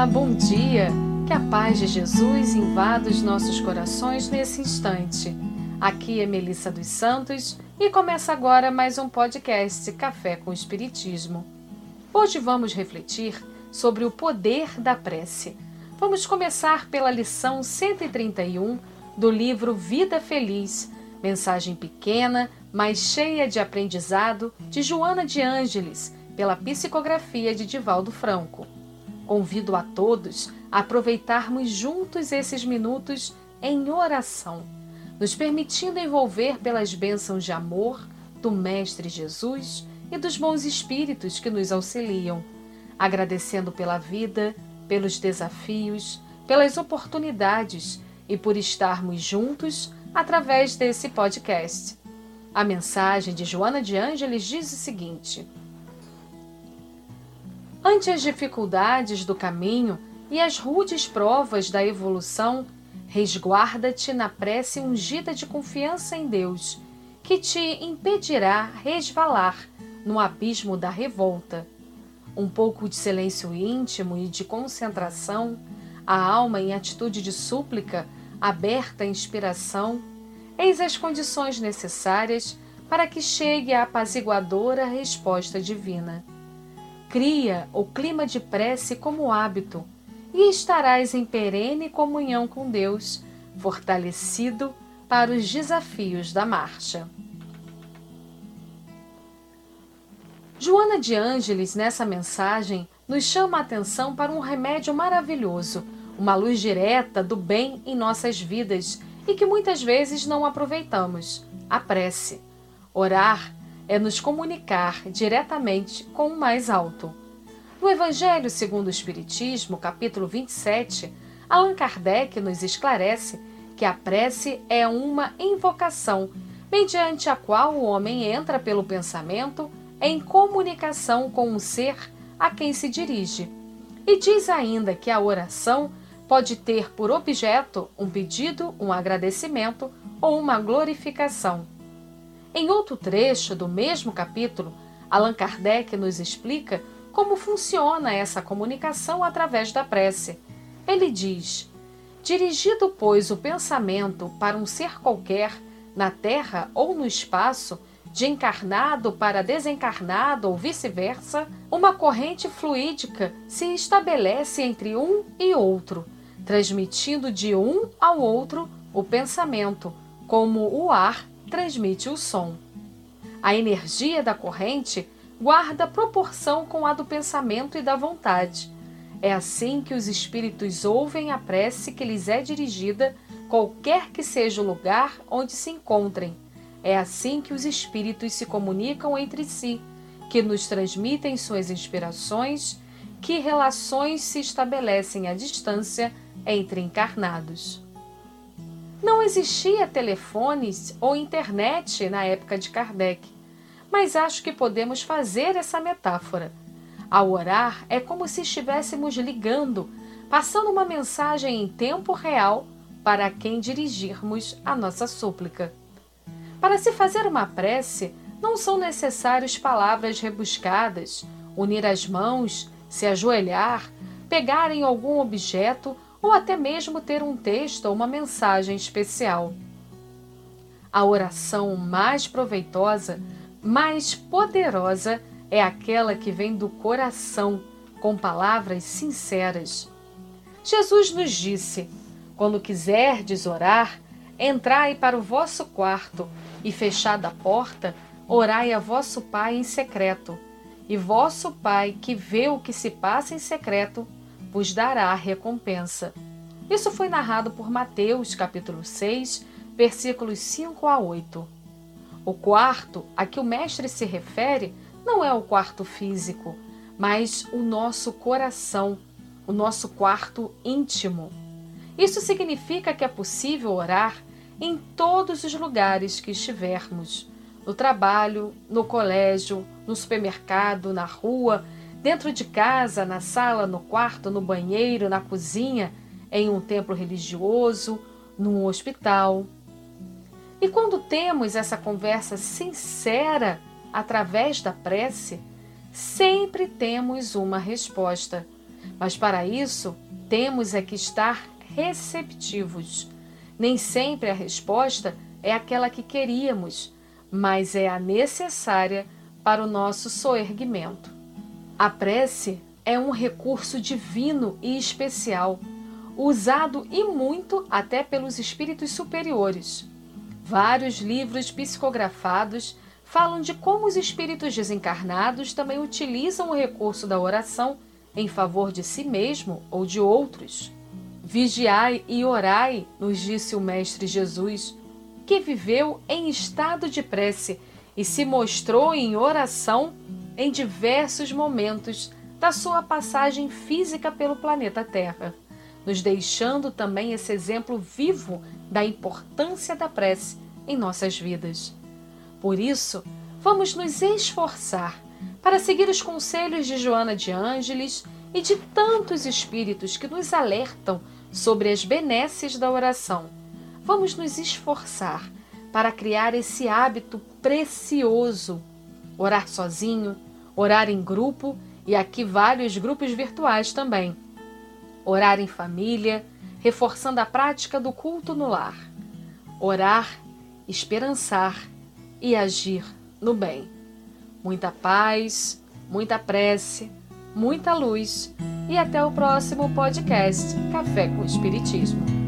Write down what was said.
Olá, bom dia! Que a paz de Jesus invada os nossos corações nesse instante. Aqui é Melissa dos Santos e começa agora mais um podcast Café com Espiritismo. Hoje vamos refletir sobre o poder da prece. Vamos começar pela lição 131 do livro Vida Feliz, mensagem pequena, mas cheia de aprendizado, de Joana de Ângeles, pela psicografia de Divaldo Franco. Convido a todos a aproveitarmos juntos esses minutos em oração, nos permitindo envolver pelas bênçãos de amor do Mestre Jesus e dos bons espíritos que nos auxiliam, agradecendo pela vida, pelos desafios, pelas oportunidades e por estarmos juntos através desse podcast. A mensagem de Joana de Ângeles diz o seguinte: Ante as dificuldades do caminho e as rudes provas da evolução, resguarda-te na prece ungida de confiança em Deus, que te impedirá resvalar no abismo da revolta. Um pouco de silêncio íntimo e de concentração, a alma em atitude de súplica, aberta à inspiração, eis as condições necessárias para que chegue a apaziguadora resposta divina. Cria o clima de prece como hábito e estarás em perene comunhão com Deus, fortalecido para os desafios da marcha. Joana de Ângeles, nessa mensagem, nos chama a atenção para um remédio maravilhoso, uma luz direta do bem em nossas vidas e que muitas vezes não aproveitamos: a prece. Orar é nos comunicar diretamente com o mais alto. No Evangelho segundo o Espiritismo, capítulo 27, Allan Kardec nos esclarece que a prece é uma invocação, mediante a qual o homem entra pelo pensamento em comunicação com um ser a quem se dirige. E diz ainda que a oração pode ter por objeto um pedido, um agradecimento ou uma glorificação. Em outro trecho do mesmo capítulo, Allan Kardec nos explica como funciona essa comunicação através da prece. Ele diz: Dirigido, pois, o pensamento para um ser qualquer, na terra ou no espaço, de encarnado para desencarnado ou vice-versa, uma corrente fluídica se estabelece entre um e outro, transmitindo de um ao outro o pensamento, como o ar transmite o som. A energia da corrente guarda proporção com a do pensamento e da vontade. É assim que os espíritos ouvem a prece que lhes é dirigida, qualquer que seja o lugar onde se encontrem. É assim que os espíritos se comunicam entre si, que nos transmitem suas inspirações, que relações se estabelecem à distância entre encarnados. Não existia telefones ou internet na época de Kardec, mas acho que podemos fazer essa metáfora. Ao orar, é como se estivéssemos ligando, passando uma mensagem em tempo real para quem dirigirmos a nossa súplica. Para se fazer uma prece, não são necessárias palavras rebuscadas, unir as mãos, se ajoelhar, pegar em algum objeto ou até mesmo ter um texto ou uma mensagem especial. A oração mais proveitosa, mais poderosa, é aquela que vem do coração, com palavras sinceras. Jesus nos disse: Quando quiserdes orar, entrai para o vosso quarto e, fechada a porta, orai a vosso Pai em secreto. E vosso Pai, que vê o que se passa em secreto, vos dará recompensa. Isso foi narrado por Mateus, capítulo 6, versículos 5 a 8. O quarto a que o mestre se refere não é o quarto físico, mas o nosso coração, o nosso quarto íntimo. Isso significa que é possível orar em todos os lugares que estivermos no trabalho, no colégio, no supermercado, na rua, dentro de casa, na sala, no quarto, no banheiro, na cozinha, em um templo religioso, num hospital. E quando temos essa conversa sincera através da prece, sempre temos uma resposta. Mas para isso, temos é que estar receptivos. Nem sempre a resposta é aquela que queríamos, mas é a necessária para o nosso soerguimento. A prece é um recurso divino e especial, usado e muito até pelos espíritos superiores. Vários livros psicografados falam de como os espíritos desencarnados também utilizam o recurso da oração em favor de si mesmo ou de outros. Vigiai e orai, nos disse o Mestre Jesus, que viveu em estado de prece e se mostrou em oração em diversos momentos da sua passagem física pelo planeta Terra, nos deixando também esse exemplo vivo da importância da prece em nossas vidas. Por isso, vamos nos esforçar para seguir os conselhos de Joana de Ângeles e de tantos espíritos que nos alertam sobre as benesses da oração. Vamos nos esforçar para criar esse hábito precioso. Orar sozinho, orar em grupo e aqui vários grupos virtuais também. Orar em família, reforçando a prática do culto no lar. Orar, esperançar e agir no bem muita paz, muita prece, muita luz e até o próximo podcast Café com Espiritismo.